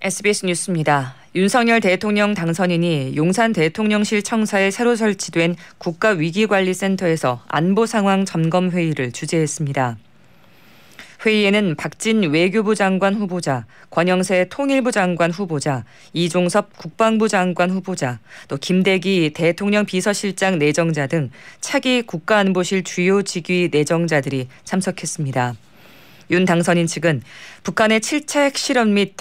SBS 뉴스입니다. 윤석열 대통령 당선인이 용산 대통령실 청사에 새로 설치된 국가위기관리센터에서 안보 상황 점검 회의를 주재했습니다. 회의에는 박진 외교부 장관 후보자, 권영세 통일부 장관 후보자, 이종섭 국방부 장관 후보자, 또 김대기 대통령 비서실장 내정자 등 차기 국가안보실 주요 직위 내정자들이 참석했습니다. 윤 당선인 측은 북한의 7차 핵실험 및